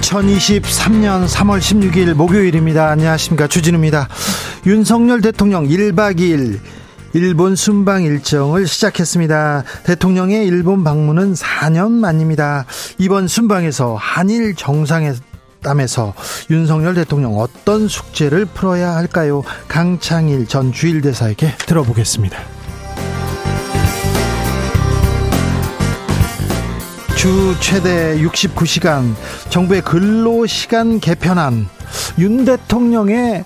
2023년 3월 16일 목요일입니다. 안녕하십니까. 주진우입니다. 윤석열 대통령 1박 2일 일본 순방 일정을 시작했습니다. 대통령의 일본 방문은 4년 만입니다. 이번 순방에서 한일 정상회담에서 윤석열 대통령 어떤 숙제를 풀어야 할까요? 강창일 전 주일대사에게 들어보겠습니다. 주 최대 69시간 정부의 근로시간 개편안 윤 대통령의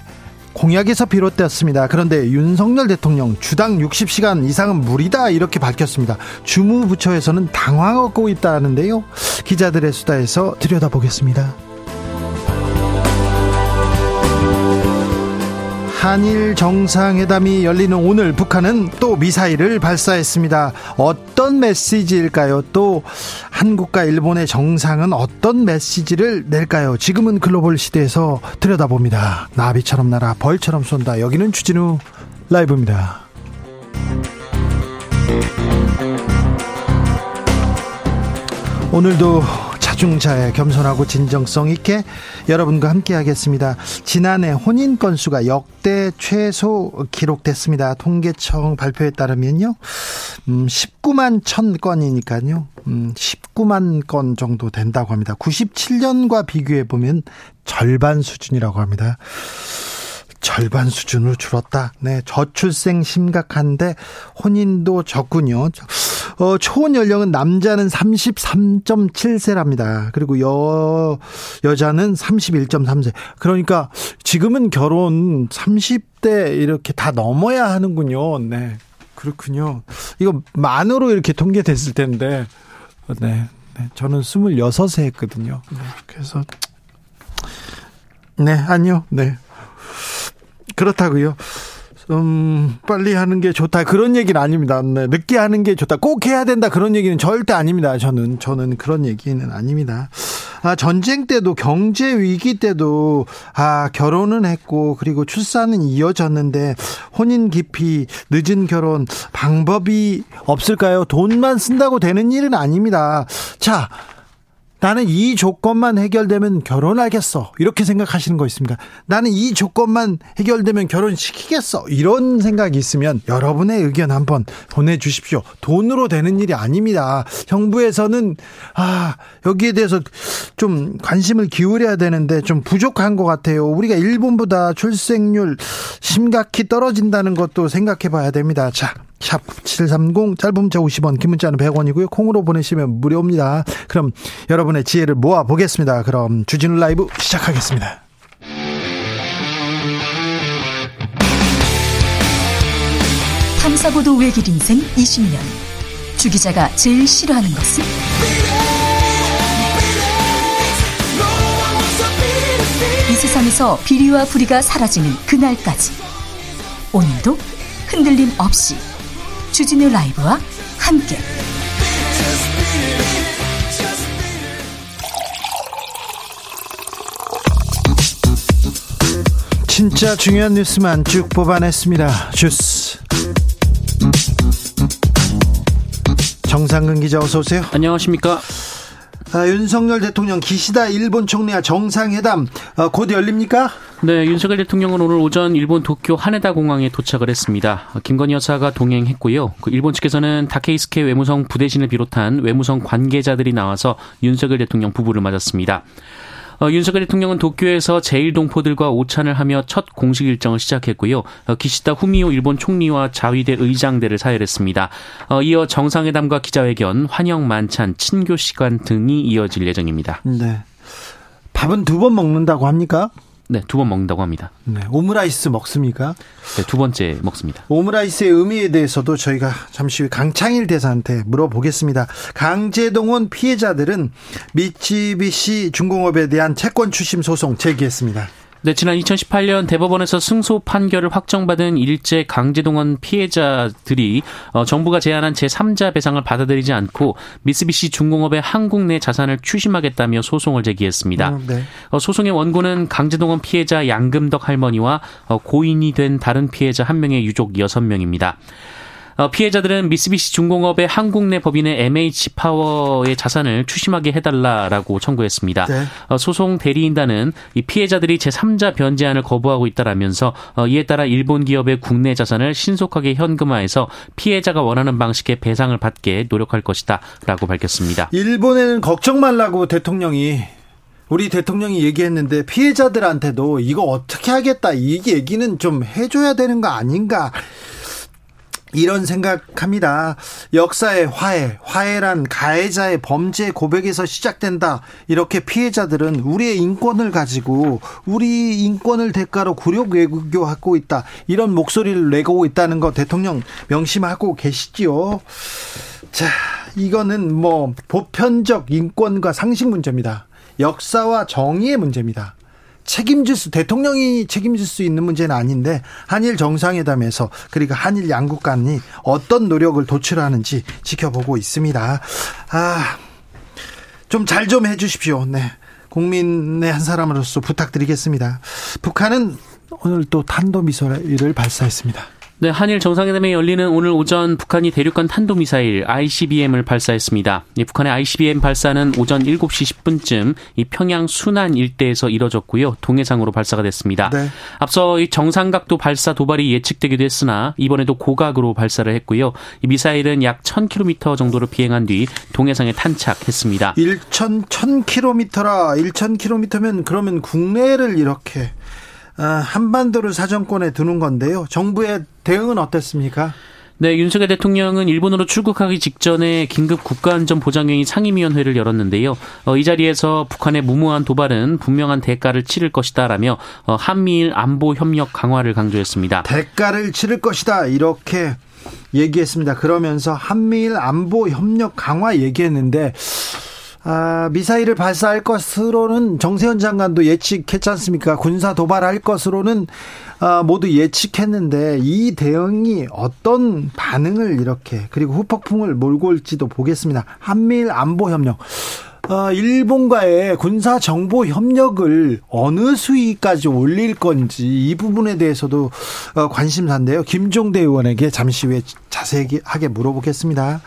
공약에서 비롯되었습니다. 그런데 윤석열 대통령 주당 60시간 이상은 무리다 이렇게 밝혔습니다. 주무부처에서는 당황하고 있다는데요. 기자들의 수다에서 들여다보겠습니다. 한일 정상회담이 열리는 오늘 북한은 또 미사일을 발사했습니다. 어떤 메시지일까요? 또 한국과 일본의 정상은 어떤 메시지를 낼까요? 지금은 글로벌 시대에서 들여다봅니다. 나비처럼 날아 벌처럼 쏜다. 여기는 주진우 라이브입니다. 오늘도 자중자애 겸손하고 진정성 있게 여러분과 함께 하겠습니다. 지난해 혼인 건수가 역대 최소 기록됐습니다. 통계청 발표에 따르면요. 음, 19만 천 건이니까요. 음, 19만 건 정도 된다고 합니다. 97년과 비교해 보면 절반 수준이라고 합니다. 절반 수준으로 줄었다. 네, 저출생 심각한데 혼인도 적군요. 어, 초혼 연령은 남자는 33.7세랍니다. 그리고 여 여자는 31.3세. 그러니까 지금은 결혼 30대 이렇게 다 넘어야 하는군요. 네. 그렇군요. 이거 만으로 이렇게 통계됐을 텐데. 네. 네. 저는 26세 했거든요. 네. 그래서 네, 아니요. 네. 그렇다고요. 음, 빨리 하는 게 좋다. 그런 얘기는 아닙니다. 네, 늦게 하는 게 좋다. 꼭 해야 된다. 그런 얘기는 절대 아닙니다. 저는, 저는 그런 얘기는 아닙니다. 아, 전쟁 때도 경제 위기 때도 아, 결혼은 했고 그리고 출산은 이어졌는데 혼인 깊이 늦은 결혼 방법이 없을까요? 돈만 쓴다고 되는 일은 아닙니다. 자, 나는 이 조건만 해결되면 결혼하겠어. 이렇게 생각하시는 거 있습니까? 나는 이 조건만 해결되면 결혼시키겠어. 이런 생각이 있으면 여러분의 의견 한번 보내주십시오. 돈으로 되는 일이 아닙니다. 정부에서는, 아, 여기에 대해서 좀 관심을 기울여야 되는데 좀 부족한 것 같아요. 우리가 일본보다 출생률 심각히 떨어진다는 것도 생각해 봐야 됩니다. 자, 샵 730 짧은 문자 50원 긴 문자는 100원이고요. 콩으로 보내시면 무료입니다. 그럼 여러분의 지혜를 모아 보겠습니다. 그럼 주진우 라이브 시작하겠습니다. 탐사보도 외길 인생 20년 주 기자가 제일 싫어하는 것은? 이 세상에서 비리와 부리가 사라지는 그날까지 오늘도 흔들림 없이 주진우 라이브와 함께 진짜 중요한 뉴스만 쭉 뽑아냈습니다. 주스 정상근 기자 어서 오세요. 안녕하십니까? 아, 윤석열 대통령 기시다 일본 총리와 정상회담 아, 곧 열립니까? 네, 윤석열 대통령은 오늘 오전 일본 도쿄 하네다 공항에 도착을 했습니다. 김건희 여사가 동행했고요. 그 일본 측에서는 다케이스케 외무성 부대신을 비롯한 외무성 관계자들이 나와서 윤석열 대통령 부부를 맞았습니다. 어, 윤석열 대통령은 도쿄에서 제1동포들과 오찬을 하며 첫 공식 일정을 시작했고요. 어, 기시다 후미오 일본 총리와 자위대 의장대를 사열했습니다. 어, 이어 정상회담과 기자회견, 환영 만찬, 친교 시간 등이 이어질 예정입니다. 네. 밥은 두 번 먹는다고 합니까? 네, 두 번 먹는다고 합니다. 네, 오므라이스 먹습니까? 네, 두 번째 먹습니다. 오므라이스의 의미에 대해서도 저희가 잠시 후에 강창일 대사한테 물어보겠습니다. 강제동원 피해자들은 미치비시 중공업에 대한 채권 추심 소송 제기했습니다. 네, 지난 2018년 대법원에서 승소 판결을 확정받은 일제 강제동원 피해자들이 어, 정부가 제안한 제3자 배상을 받아들이지 않고 미쓰비시 중공업의 한국 내 자산을 추심하겠다며 소송을 제기했습니다. 음, 네. 어, 소송의 원고는 강제동원 피해자 양금덕 할머니와 어, 고인이 된 다른 피해자 한 명의 유족 6명입니다. 어, 피해자들은 미쓰비시 중공업의 한국 내 법인의 MH 파워의 자산을 추심하게 해달라라고 청구했습니다. 네. 어, 소송 대리인단은 이 피해자들이 제3자 변제안을 거부하고 있다라면서 어, 이에 따라 일본 기업의 국내 자산을 신속하게 현금화해서 피해자가 원하는 방식의 배상을 받게 노력할 것이다라고 밝혔습니다. 일본에는 걱정 말라고 대통령이 우리 대통령이 얘기했는데 피해자들한테도 이거 어떻게 하겠다 이 얘기는 좀 해줘야 되는 거 아닌가 이런 생각합니다. 역사의 화해, 화해란 가해자의 범죄 고백에서 시작된다. 이렇게 피해자들은 우리의 인권을 가지고 우리 인권을 대가로 굴욕 외교하고 있다. 이런 목소리를 내고 있다는 거 대통령 명심하고 계시지요. 자, 이거는 뭐 보편적 인권과 상식 문제입니다. 역사와 정의의 문제입니다. 책임질 수 대통령이 책임질 수 있는 문제는 아닌데 한일 정상회담에서 그리고 한일 양국 간이 어떤 노력을 도출하는지 지켜보고 있습니다. 아, 좀 잘좀 좀 해주십시오. 네. 국민의 한 사람으로서 부탁드리겠습니다. 북한은 오늘 또 탄도미사일을 발사했습니다. 네, 한일 정상회담이 열리는 오늘 오전 북한이 대륙간 탄도미사일 ICBM을 발사했습니다. 이 북한의 ICBM 발사는 오전 7시 10분쯤 이 평양 순안 일대에서 이뤄졌고요. 동해상으로 발사가 됐습니다. 네. 앞서 이 정상각도 발사 도발이 예측되기도 했으나 이번에도 고각으로 발사를 했고요. 이 미사일은 약 1000km 정도를 비행한 뒤 동해상에 탄착했습니다. 1천 1000km라 1000km면 그러면 국내를 이렇게 아, 한반도를 사정권에 두는 건데요. 정부의 대응은 어땠습니까? 네, 윤석열 대통령은 일본으로 출국하기 직전에 긴급 국가안전보장회의 상임위원회를 열었는데요. 어, 이 자리에서 북한의 무모한 도발은 분명한 대가를 치를 것이다라며 어, 한미일 안보 협력 강화를 강조했습니다. 대가를 치를 것이다 이렇게 얘기했습니다. 그러면서 한미일 안보 협력 강화 얘기했는데 아, 미사일을 발사할 것으로는 정세현 장관도 예측했지 않습니까? 군사 도발할 것으로는 아, 모두 예측했는데 이 대응이 어떤 반응을 이렇게 그리고 후폭풍을 몰고 올지도 보겠습니다. 한미일 안보 협력. 어, 일본과의 군사 정보 협력을 어느 수위까지 올릴 건지 이 부분에 대해서도 어, 관심사인데요. 김종대 의원에게 잠시 후에 자세하게 물어보겠습니다.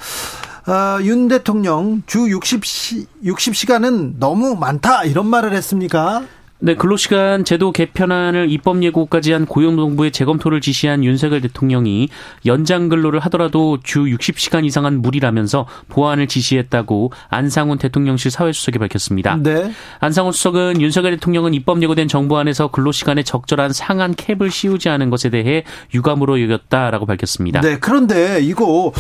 어, 윤 대통령 주 60시, 60시간은 너무 많다 이런 말을 했습니까? 네, 근로시간 제도 개편안을 입법 예고까지 한 고용노동부의 재검토를 지시한 윤석열 대통령이 연장 근로를 하더라도 주 60시간 이상한 무리라면서 보완을 지시했다고 안상훈 대통령실 사회수석이 밝혔습니다. 네. 안상훈 수석은 윤석열 대통령은 입법 예고된 정부안에서 근로시간에 적절한 상한 캡을 씌우지 않은 것에 대해 유감으로 여겼다라고 밝혔습니다. 네, 그런데 이거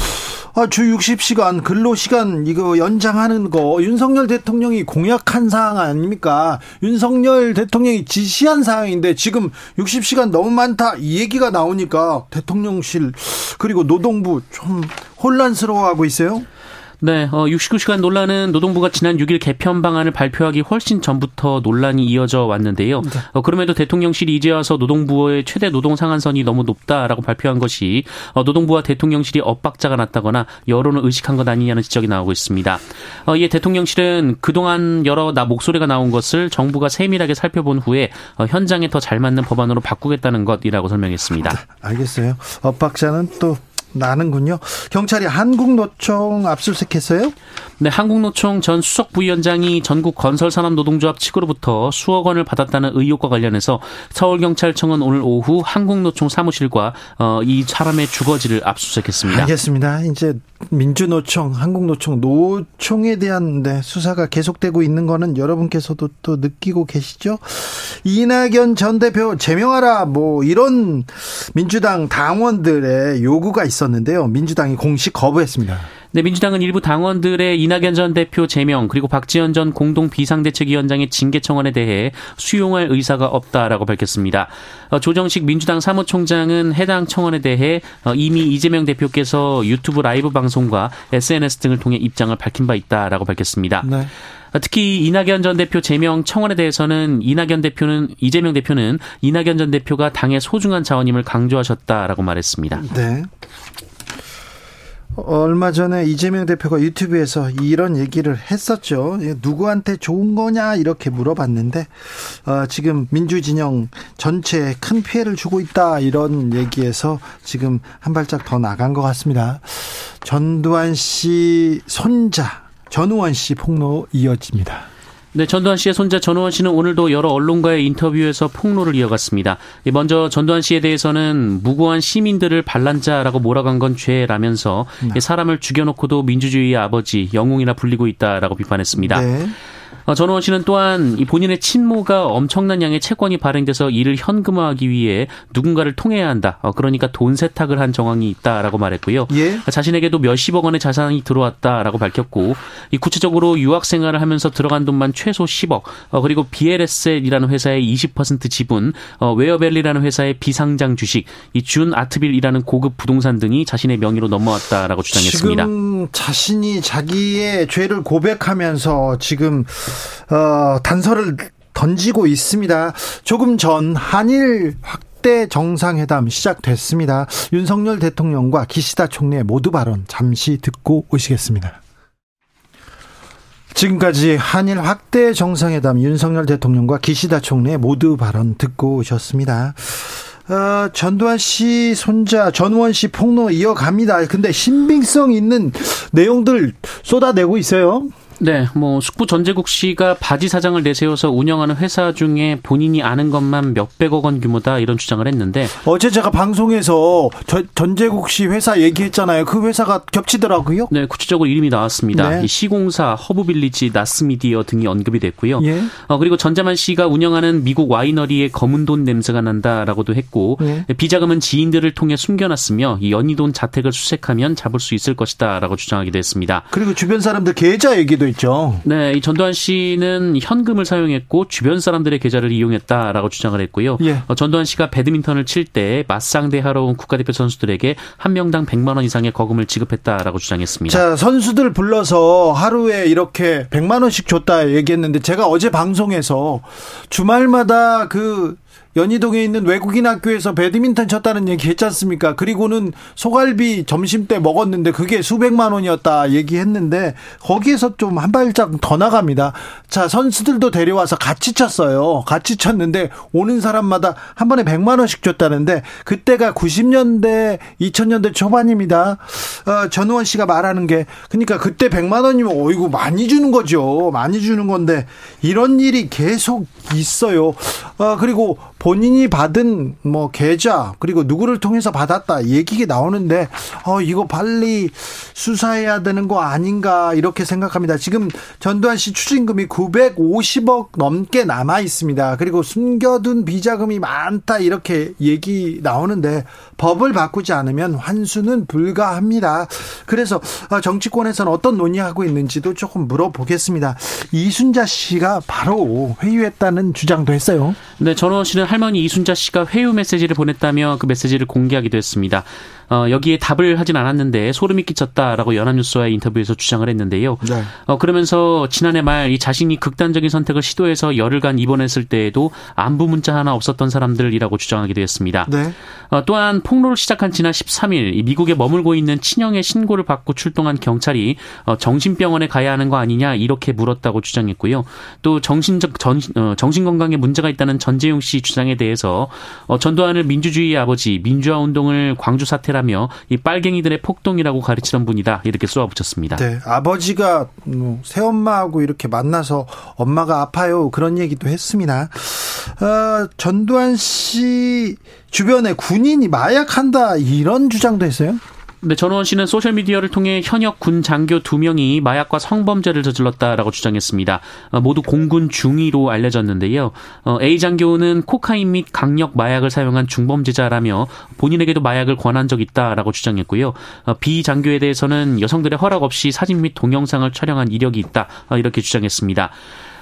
아, 주 60시간 근로시간 이거 연장하는 거 윤석열 대통령이 공약한 사항 아닙니까? 윤석열 윤석열 대통령이 지시한 사항인데 지금 60시간 너무 많다 이 얘기가 나오니까 대통령실 그리고 노동부 좀 혼란스러워하고 있어요. 네, 어, 69시간 논란은 노동부가 지난 6일 개편 방안을 발표하기 훨씬 전부터 논란이 이어져 왔는데요. 네. 어, 그럼에도 대통령실이 이제 와서 노동부의 최대 노동 상한선이 너무 높다라고 발표한 것이 어, 노동부와 대통령실이 엇박자가 났다거나 여론을 의식한 것 아니냐는 지적이 나오고 있습니다. 어, 이에 대통령실은 그동안 여러 나 목소리가 나온 것을 정부가 세밀하게 살펴본 후에 어, 현장에 더 잘 맞는 법안으로 바꾸겠다는 것이라고 설명했습니다. 네, 알겠어요. 엇박자는 또 나는군요. 경찰이 한국노총 압수수색했어요? 네, 한국노총 전 수석 부위원장이 전국 건설산업노동조합 측으로부터 수억 원을 받았다는 의혹과 관련해서 서울경찰청은 오늘 오후 한국노총 사무실과 어, 이 사람의 주거지를 압수수색했습니다. 알겠습니다. 이제 민주노총, 한국노총, 노총에 대한 네, 수사가 계속되고 있는 거는 여러분께서도 또 느끼고 계시죠? 이낙연 전 대표 제명하라 뭐 이런 민주당 당원들의 요구가 있었는데요. 민주당이 공식 거부했습니다. 네, 민주당은 일부 당원들의 이낙연 전 대표 제명 그리고 박지원 전 공동 비상대책위원장의 징계 청원에 대해 수용할 의사가 없다라고 밝혔습니다. 어, 조정식 민주당 사무총장은 해당 청원에 대해 어, 이미 이재명 대표께서 유튜브 라이브 방송과 SNS 등을 통해 입장을 밝힌 바 있다라고 밝혔습니다. 네. 어, 특히 이낙연 전 대표 제명 청원에 대해서는 이낙연 대표는 이재명 대표는 이낙연 전 대표가 당의 소중한 자원임을 강조하셨다라고 말했습니다. 네. 얼마 전에 이재명 대표가 유튜브에서 이런 얘기를 했었죠. 누구한테 좋은 거냐 이렇게 물어봤는데 어, 지금 민주진영 전체에 큰 피해를 주고 있다 이런 얘기에서 지금 한 발짝 더 나간 것 같습니다. 전두환 씨 손자 전우원 씨 폭로 이어집니다. 네, 전두환 씨의 손자 전우원 씨는 오늘도 여러 언론과의 인터뷰에서 폭로를 이어갔습니다. 먼저 전두환 씨에 대해서는 무고한 시민들을 반란자라고 몰아간 건 죄라면서 네. 사람을 죽여놓고도 민주주의의 아버지 영웅이라 불리고 있다라고 비판했습니다. 네. 어, 전호원 씨는 또한 이 본인의 친모가 엄청난 양의 채권이 발행돼서 이를 현금화하기 위해 누군가를 통해야 한다. 어, 그러니까 돈 세탁을 한 정황이 있다라고 말했고요. 예? 자신에게도 몇십억 원의 자산이 들어왔다라고 밝혔고 이 구체적으로 유학 생활을 하면서 들어간 돈만 최소 10억. 어, 그리고 BLS이라는 회사의 20% 지분, 어, 웨어벨리라는 회사의 비상장 주식, 이 준 아트빌이라는 고급 부동산 등이 자신의 명의로 넘어왔다라고 주장했습니다. 지금 자신이 자기의 죄를 고백하면서 지금 어, 단서를 던지고 있습니다. 조금 전 한일 확대 정상회담 시작됐습니다. 윤석열 대통령과 기시다 총리 모두 발언 잠시 듣고 오시겠습니다. 지금까지 한일 확대 정상회담 윤석열 대통령과 기시다 총리 모두 발언 듣고 오셨습니다. 어, 전두환 씨 손자 전우원 씨 폭로 이어갑니다. 근데 신빙성 있는 내용들 쏟아내고 있어요. 네, 뭐 숙부 전재국 씨가 바지 사장을 내세워서 운영하는 회사 중에 본인이 아는 것만 몇백억 원 규모다 이런 주장을 했는데 어제 제가 방송에서 저, 전재국 씨 회사 얘기했잖아요. 그 회사가 겹치더라고요. 네, 구체적으로 이름이 나왔습니다. 네. 시공사, 허브빌리지, 나스미디어 등이 언급이 됐고요. 예. 어, 그리고 전자만 씨가 운영하는 미국 와이너리의 검은 돈 냄새가 난다라고도 했고 예. 비자금은 지인들을 통해 숨겨놨으며 이 연희돈 자택을 수색하면 잡을 수 있을 것이다라고 주장하기도 했습니다. 그리고 주변 사람들 계좌 얘기도 있죠. 네, 이 전두환 씨는 현금을 사용했고 주변 사람들의 계좌를 이용했다라고 주장을 했고요. 예. 어, 전두환 씨가 배드민턴을 칠 때 맞상대하러 온 국가대표 선수들에게 한 명당 100만 원 이상의 거금을 지급했다라고 주장했습니다. 자, 선수들 불러서 하루에 이렇게 100만 원씩 줬다 얘기했는데 제가 어제 방송에서 주말마다 그 연희동에 있는 외국인 학교에서 배드민턴 쳤다는 얘기 했지 않습니까? 그리고는 소갈비 점심 때 먹었는데 그게 수백만 원이었다 얘기했는데 거기에서 좀 한 발짝 더 나갑니다. 자, 선수들도 데려와서 같이 쳤어요. 같이 쳤는데 오는 사람마다 한 번에 100만 원씩 줬다는데 그때가 90년대, 2000년대 초반입니다. 어, 전우원 씨가 말하는 게 그러니까 그때 100만 원이면 어이구 많이 주는 거죠. 많이 주는 건데 이런 일이 계속 있어요. 어, 그리고 본인이 받은 뭐 계좌 그리고 누구를 통해서 받았다 얘기가 나오는데 어 이거 빨리 수사해야 되는 거 아닌가 이렇게 생각합니다. 지금 전두환 씨 추징금이 950억 넘게 남아 있습니다. 그리고 숨겨둔 비자금이 많다 이렇게 얘기 나오는데 법을 바꾸지 않으면 환수는 불가합니다. 그래서 어, 정치권에서는 어떤 논의하고 있는지도 조금 물어보겠습니다. 이순자 씨가 바로 회유했다는 주장도 했어요. 네, 전원 씨는 할머니 이순자 씨가 회유 메시지를 보냈다며 그 메시지를 공개하기도 했습니다. 어, 여기에 답을 하진 않았는데 소름이 끼쳤다라고 연합뉴스와의 인터뷰에서 주장을 했는데요. 네. 어, 그러면서 지난해 말 이 자신이 극단적인 선택을 시도해서 열흘간 입원했을 때에도 안부 문자 하나 없었던 사람들이라고 주장하기도 했습니다. 네. 어, 또한 폭로를 시작한 지난 13일 미국에 머물고 있는 친형의 신고를 받고 출동한 경찰이 어, 정신병원에 가야 하는 거 아니냐 이렇게 물었다고 주장했고요. 또 정신적 전, 어, 정신 건강에 문제가 있다는 전재용 씨 주장에 대해서 어, 전두환을 민주주의의 아버지 민주화 운동을 광주 사태라 사태라며 이 빨갱이들의 폭동이라고 가르치던 분이다 이렇게 쏘아붙였습니다. 네, 아버지가 뭐 새엄마하고 이렇게 만나서 엄마가 아파요 그런 얘기도 했습니다. 어, 전두환 씨 주변에 군인이 마약한다 이런 주장도 했어요. 네, 전우원 씨는 소셜 미디어를 통해 현역 군 장교 두 명이 마약과 성범죄를 저질렀다라고 주장했습니다. 어, 모두 공군 중위로 알려졌는데요. 어, A 장교는 코카인 및 강력 마약을 사용한 중범죄자라며 본인에게도 마약을 권한 적 있다라고 주장했고요. 어, B 장교에 대해서는 여성들의 허락 없이 사진 및 동영상을 촬영한 이력이 있다 이렇게 주장했습니다.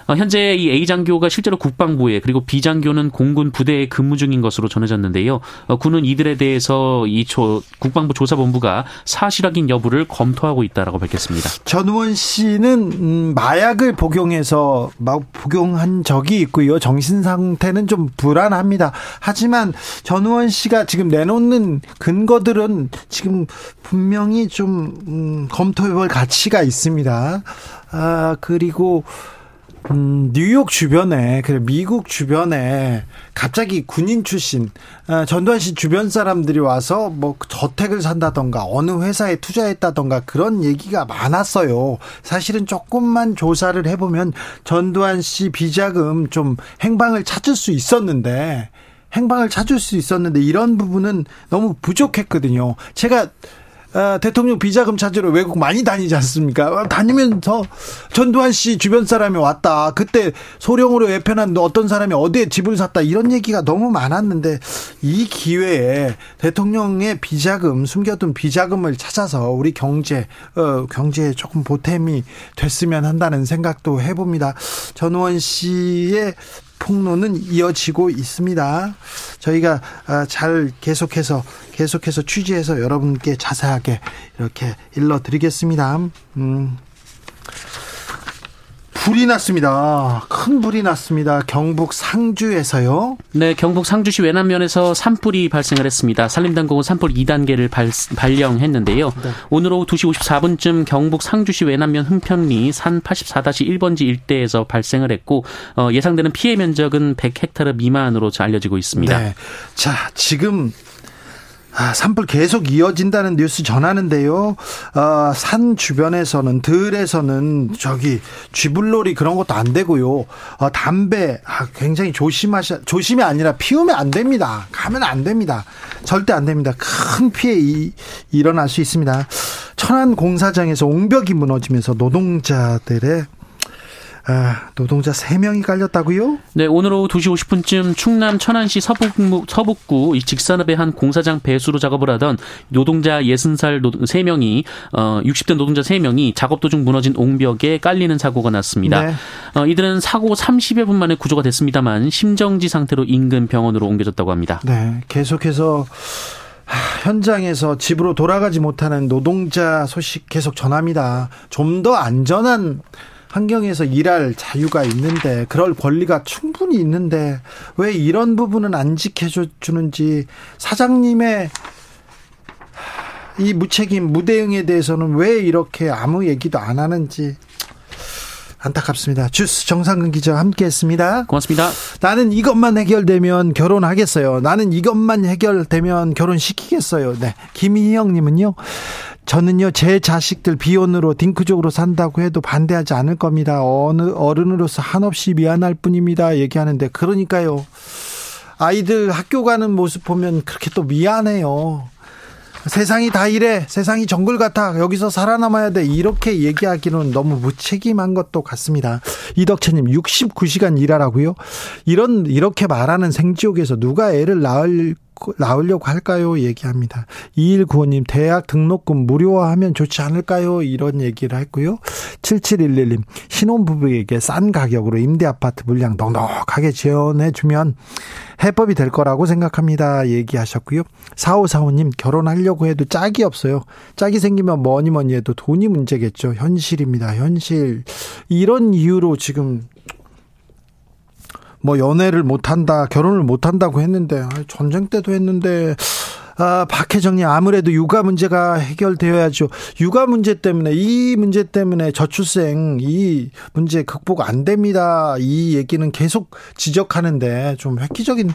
어, 현재 이 A 장교가 실제로 국방부에 그리고 B 장교는 공군 부대에 근무 중인 것으로 전해졌는데요. 어, 군은 이들에 대해서 이 조, 국방부 조사본부가 사실 확인 여부를 검토하고 있다라고 밝혔습니다. 전우원 씨는 음, 마약을 복용해서 복용한 적이 있고요. 정신 상태는 좀 불안합니다. 하지만 전우원 씨가 지금 내놓는 근거들은 지금 분명히 좀 음, 검토해볼 가치가 있습니다. 아 그리고 음, 뉴욕 주변에, 그래, 미국 주변에 갑자기 군인 출신, 아, 전두환 씨 주변 사람들이 와서 뭐 저택을 산다던가 어느 회사에 투자했다던가 그런 얘기가 많았어요. 사실은 조금만 조사를 해보면 전두환 씨 비자금 좀 행방을 찾을 수 있었는데, 행방을 찾을 수 있었는데 이런 부분은 너무 부족했거든요. 제가 아, 대통령 비자금 찾으러 외국 많이 다니지 않습니까? 아, 다니면서 전두환 씨 주변 사람이 왔다. 그때 소령으로 예편한 어떤 사람이 어디에 집을 샀다. 이런 얘기가 너무 많았는데 이 기회에 대통령의 비자금 숨겨둔 비자금을 찾아서 우리 경제 어, 경제에 조금 보탬이 됐으면 한다는 생각도 해봅니다. 전우원 씨의 폭로는 이어지고 있습니다. 저희가 아, 잘 계속해서 계속해서 취재해서 여러분께 자세하게 이렇게 일러드리겠습니다. 음. 불이 났습니다. 큰 불이 났습니다. 경북 상주에서요. 네, 경북 상주시 외남면에서 산불이 발생을 했습니다. 산림당국은 산불 2단계를 발, 발령했는데요. 네. 오늘 오후 2시 54분쯤 경북 상주시 외남면 흥편리 산 84-1번지 일대에서 발생을 했고 어, 예상되는 피해 면적은 100헥타르 미만으로 알려지고 있습니다. 네. 자, 지금 아, 산불 계속 이어진다는 뉴스 전하는데요. 어, 산 주변에서는 들에서는 저기 쥐불놀이 그런 것도 안 되고요. 어, 담배 아, 굉장히 조심하셔 조심이 아니라 피우면 안 됩니다. 가면 안 됩니다. 절대 안 됩니다. 큰 피해 이, 일어날 수 있습니다. 천안 공사장에서 옹벽이 무너지면서 노동자들의 아, 노동자 3명이 깔렸다고요? 네, 오늘 오후 2시 50분쯤 충남 천안시 서북구, 서북구 직산업의 한 공사장 배수로 작업을 하던 노동자 60살 3명이 어 60대 노동자 3명이 작업 도중 무너진 옹벽에 깔리는 사고가 났습니다. 네. 어, 이들은 사고 30여 분 만에 구조가 됐습니다만 심정지 상태로 인근 병원으로 옮겨졌다고 합니다. 네, 계속해서 현장에서 집으로 돌아가지 못하는 노동자 소식 계속 전합니다. 좀 더 안전한 환경에서 일할 자유가 있는데 그럴 권리가 충분히 있는데 왜 이런 부분은 안 지켜주는지 사장님의 이 무책임 무대응에 대해서는 왜 이렇게 아무 얘기도 안 하는지 안타깝습니다. 주스 정상근 기자 함께했습니다. 고맙습니다. 나는 이것만 해결되면 결혼하겠어요. 나는 이것만 해결되면 결혼시키겠어요. 네, 김희영님은요. 저는요 제 자식들 비혼으로 딩크족으로 산다고 해도 반대하지 않을 겁니다. 어느 어른으로서 한없이 미안할 뿐입니다. 얘기하는데 그러니까요. 아이들 학교 가는 모습 보면 그렇게 또 미안해요. 세상이 다 이래. 세상이 정글 같아. 여기서 살아남아야 돼. 이렇게 얘기하기는 너무 무책임한 것도 같습니다. 이덕채님, 69시간 일하라고요? 이런, 이렇게 말하는 생지옥에서 누가 애를 낳을 나오려고 할까요? 얘기합니다. 2195님, 대학 등록금 무료화하면 좋지 않을까요? 이런 얘기를 했고요. 7711님, 신혼부부에게 싼 가격으로 임대 아파트 물량 넉넉하게 지원해주면 해법이 될 거라고 생각합니다. 얘기하셨고요. 4545님, 결혼하려고 해도 짝이 없어요. 짝이 생기면 뭐니 뭐니 해도 돈이 문제겠죠. 현실입니다. 현실. 이런 이유로 지금 뭐 연애를 못한다, 결혼을 못한다고 했는데 전쟁 때도 했는데 아, 박혜정님 아무래도 육아 문제가 해결되어야죠. 육아 문제 때문에 이 문제 때문에 저출생 이 문제 극복 안 됩니다. 이 얘기는 계속 지적하는데 좀 획기적인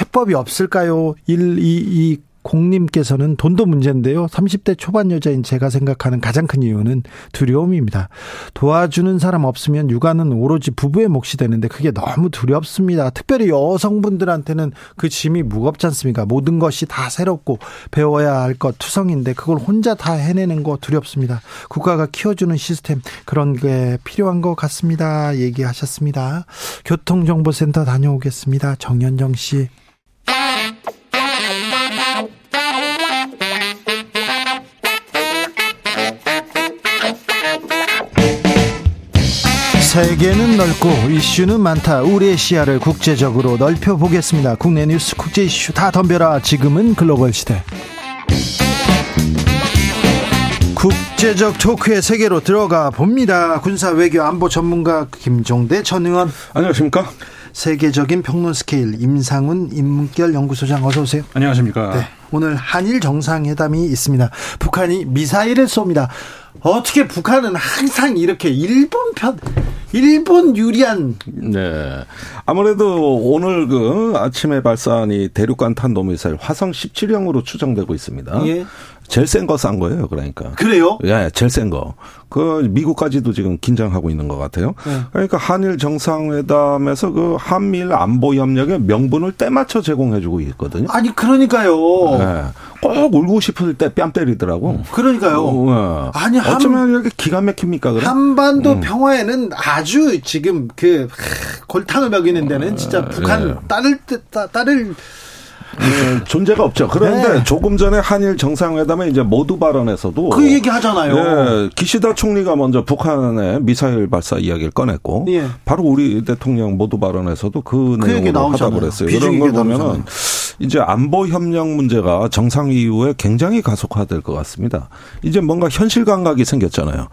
해법이 없을까요? 1, 2, 2 공님께서는 돈도 문제인데요. 30대 초반 여자인 제가 생각하는 가장 큰 이유는 두려움입니다. 도와주는 사람 없으면 육아는 오로지 부부의 몫이 되는데 그게 너무 두렵습니다. 특별히 여성분들한테는 그 짐이 무겁지 않습니까? 모든 것이 다 새롭고 배워야 할 것 투성인데 그걸 혼자 다 해내는 거 두렵습니다. 국가가 키워주는 시스템 그런 게 필요한 것 같습니다. 얘기하셨습니다. 교통정보센터 다녀오겠습니다. 정현정 씨. 세계는 넓고 이슈는 많다. 우리의 시야를 국제적으로 넓혀 보겠습니다. 국내 뉴스, 국제 이슈 다 덤벼라. 지금은 글로벌 시대. 국제적 토크의 세계로 들어가 봅니다. 군사 외교 안보 전문가 김종대 전 의원. 안녕하십니까? 세계적인 평론 스케일 임상훈 인문결 연구소장 어서 오세요. 안녕하십니까? 네. 오늘 한일 정상회담이 있습니다. 북한이 미사일을 쏩니다. 어떻게 북한은 항상 이렇게 일본 편 일본 유리한 네. 아무래도 오늘 그 아침에 발사한 이 대륙간 탄도미사일 화성 17형으로 추정되고 있습니다. 예. 제일 센 거 싼 거예요, 그러니까. 그래요? 예, 제일 센 거. 그 미국까지도 지금 긴장하고 있는 것 같아요. 네. 그러니까 한일 정상회담에서 그 한미일 안보 협력의 명분을 때맞춰 제공해주고 있거든요. 아니 그러니까요. 네. 꼭 울고 싶을 때 뺨 때리더라고. 그러니까요. 어, 네. 아니 한, 어쩌면 이렇게 기가 막힙니까? 그래? 한반도 음. 평화에는 아주 지금 그 골탕을 먹이는 데는 진짜 북한 네. 따를 따를 예, 존재가 없죠. 그런데 네. 조금 전에 한일 정상회담에 이제 모두 발언에서도 그 얘기 하잖아요. 예, 기시다 총리가 먼저 북한의 미사일 발사 이야기를 꺼냈고 예. 바로 우리 대통령 모두 발언에서도 그, 그 내용을 하다 그랬어요. 이런 걸 보면은 이제 안보 협력 문제가 정상 이후에 굉장히 가속화될 것 같습니다. 이제 뭔가 현실 감각이 생겼잖아요.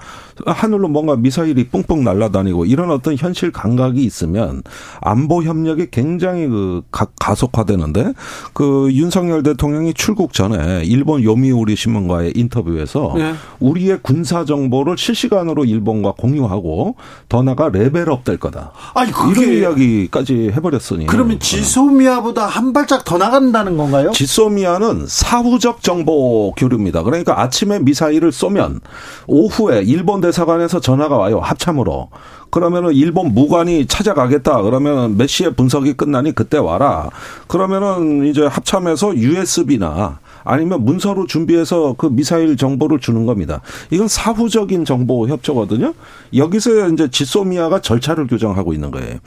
하늘로 뭔가 미사일이 뿡뿡 날아다니고 이런 어떤 현실 감각이 있으면 안보 협력이 굉장히 그 가속화되는데 그 윤석열 대통령이 출국 전에 일본 요미우리 신문과의 인터뷰에서 네. 우리의 군사 정보를 실시간으로 일본과 공유하고 더 나가 레벨업 될 거다. 아니 이런 이야기까지 해버렸으니 그러면 지소미아보다 한 발짝 더 나간다는 건가요? 지소미아는 사후적 정보 교류입니다. 그러니까 아침에 미사일을 쏘면 오후에 일본 대사관에서 전화가 와요 합참으로. 그러면은 일본 무관이 찾아가겠다. 그러면 몇 시에 분석이 끝나니 그때 와라. 그러면은 이제 합참에서 USB나 아니면 문서로 준비해서 그 미사일 정보를 주는 겁니다. 이건 사후적인 정보 협조거든요. 여기서 이제 지소미아가 절차를 규정하고 있는 거예요.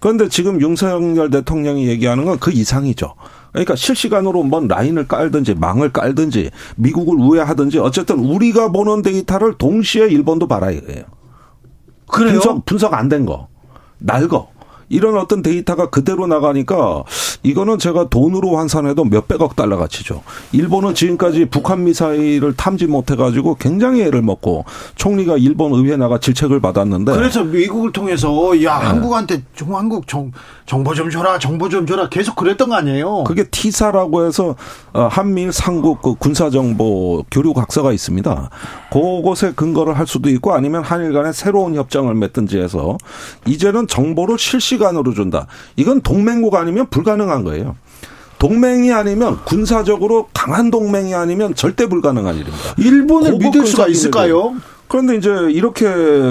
그런데 지금 윤석열 대통령이 얘기하는 건 그 이상이죠. 그러니까 실시간으로 뭔 라인을 깔든지 망을 깔든지 미국을 우회하든지 어쨌든 우리가 보는 데이터를 동시에 일본도 봐라 이거예요. 그래요? 분석 분석 안 된 거. 날 거. 이런 어떤 데이터가 그대로 나가니까 이거는 제가 돈으로 환산해도 몇백억 달러 가치죠. 일본은 지금까지 북한 미사일을 탐지 못해 가지고 굉장히 애를 먹고 총리가 일본 의회 나가 질책을 받았는데 그래서 미국을 통해서 야 네. 한국한테 좀 한국 정, 정보 좀 줘라 정보 좀 줘라 계속 그랬던 거 아니에요? 그게 티사라고 해서 어, 한미일 삼국 그 군사 정보 교류 각서가 있습니다. 그곳에 근거를 할 수도 있고 아니면 한일 간에 새로운 협정을 맺든지 해서 이제는 정보를 실 시간으로 준다. 이건 동맹국 아니면 불가능한 거예요. 동맹이 아니면 군사적으로 강한 동맹이 아니면 절대 불가능한 일입니다. 일본을 믿을 수가 있을까요? 그런데 이제 이렇게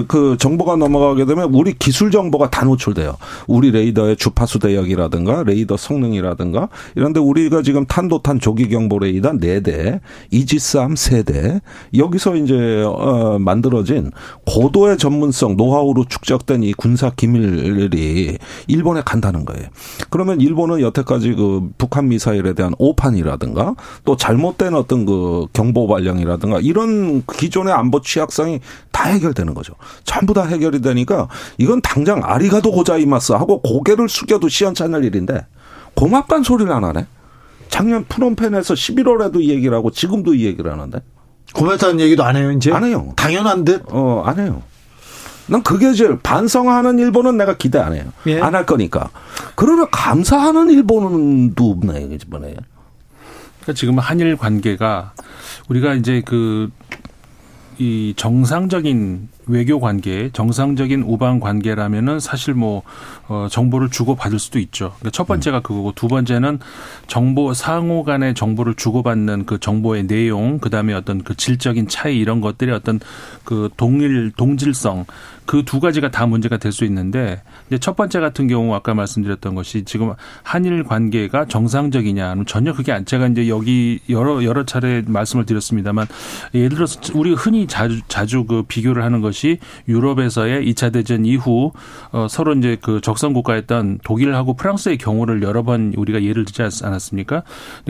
그 정보가 넘어가게 되면 우리 기술 정보가 다 노출돼요. 우리 레이더의 주파수 대역이라든가 레이더 성능이라든가 이런데 우리가 지금 탄도탄 조기 경보 레이더 4대, 이지스함 3대 여기서 이제 어 만들어진 고도의 전문성 노하우로 축적된 이 군사 기밀이 일본에 간다는 거예요. 그러면 일본은 여태까지 그 북한 미사일에 대한 오판이라든가 또 잘못된 어떤 그 경보 발령이라든가 이런 기존의 안보 취약성이 상황이 다 해결되는 거죠. 전부 다 해결이 되니까 이건 당장 아리가도 고자이마스 하고 고개를 숙여도 시원찮을 일인데 고맙단 소리를 안 하네. 작년 프롬펜에서 11월에도 이 얘기를 하고 지금도 이 얘기를 하는데. 고맙다는 얘기도 안 해요, 이제? 안 해요. 당연한 듯? 어, 안 해요. 난 그게 제일 반성하는 일본은 내가 기대 안 해요. 예. 안할 거니까. 그러나 감사하는 일본도 없네, 이번에. 그러니까 지금 한일 관계가 우리가 이제 그 이 정상적인 외교 관계, 정상적인 우방 관계라면은 사실 뭐 어, 정보를 주고 받을 수도 있죠. 그러니까 첫 번째가 음. 그거고 두 번째는 정보 상호 간의 정보를 주고 받는 그 정보의 내용, 그다음에 어떤 그 질적인 차이 이런 것들이 어떤 그 동일 동질성 그 두 가지가 다 문제가 될 수 있는데 이제 첫 번째 같은 경우 아까 말씀드렸던 것이 지금 한일 관계가 정상적이냐 전혀 그게 안 제가 이제 여기 여러 여러 차례 말씀을 드렸습니다만 예를 들어서 우리 흔히 자주 자주 그 비교를 하는 것이 유럽에서의 2차 대전 이후 어 서로 이제 그 적성 국가였던 독일하고 프랑스의 경우를 여러 번 우리가 예를 들지 않았습니까?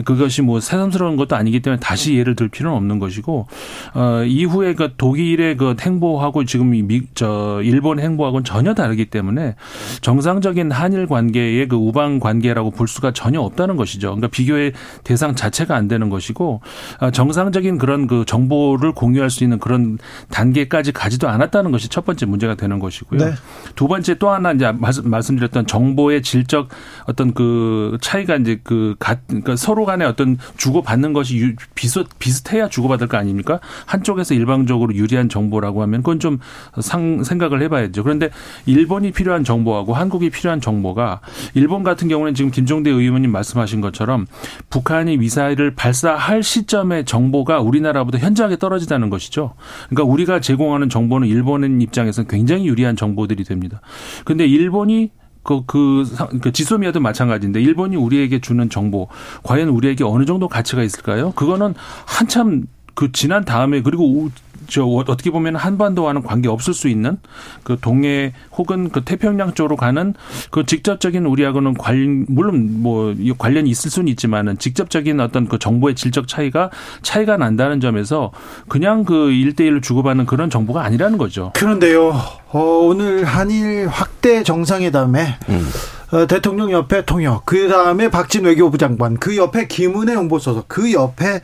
그것이 뭐 새삼스러운 것도 아니기 때문에 다시 예를 들 필요는 없는 것이고 어 이후에 그 독일의 그 행보하고 지금 미, 저 일본 행보하고는 전혀 다르기 때문에 정상적인 한일 관계의 그 우방 관계라고 볼 수가 전혀 없다는 것이죠. 그러니까 비교의 대상 자체가 안 되는 것이고 어, 정상적인 그런 그 정보를 공유할 수 있는 그런 단계까지 가지도 않았다는 것이 첫 번째 문제가 되는 것이고요. 네. 두 번째 또 하나 이제 말씀, 드렸던 정보의 질적 어떤 그 차이가 이제 그 그러니까 서로 간에 어떤 주고 받는 것이 비슷 비슷해야 주고 받을 거 아닙니까? 한쪽에서 일방적으로 유리한 정보라고 하면 그건 좀 상, 생각을 해봐야죠. 그런데 일본이 필요한 정보하고 한국이 필요한 정보가 일본 같은 경우는 지금 김종대 의원님 말씀하신 것처럼 북한이 미사일을 발사할 시점의 정보가 우리나라보다 현저하게 떨어지다는 것이죠. 그러니까 우리가 제공하는 정보는 일본인 입장에서는 굉장히 유리한 정보들이 됩니다. 근데 일본이 그, 그, 그 지소미아도 마찬가지인데 일본이 우리에게 주는 정보 과연 우리에게 어느 정도 가치가 있을까요? 그거는 한참 그 지난 다음에 그리고 저 어떻게 보면 한반도와는 관계 없을 수 있는 그 동해 혹은 그 태평양 쪽으로 가는 그 직접적인 우리하고는 관 물론 뭐 관련이 있을 수는 있지만은 직접적인 어떤 그 정보의 질적 차이가 차이가 난다는 점에서 그냥 그 일대일로 주고받는 그런 정보가 아니라는 거죠. 그런데요. 어, 오늘 한일 확대 정상회담에 음. 어, 대통령 옆에 통역, 그 다음에 박진 외교부 장관, 그 옆에 김은혜 홍보수석, 그 옆에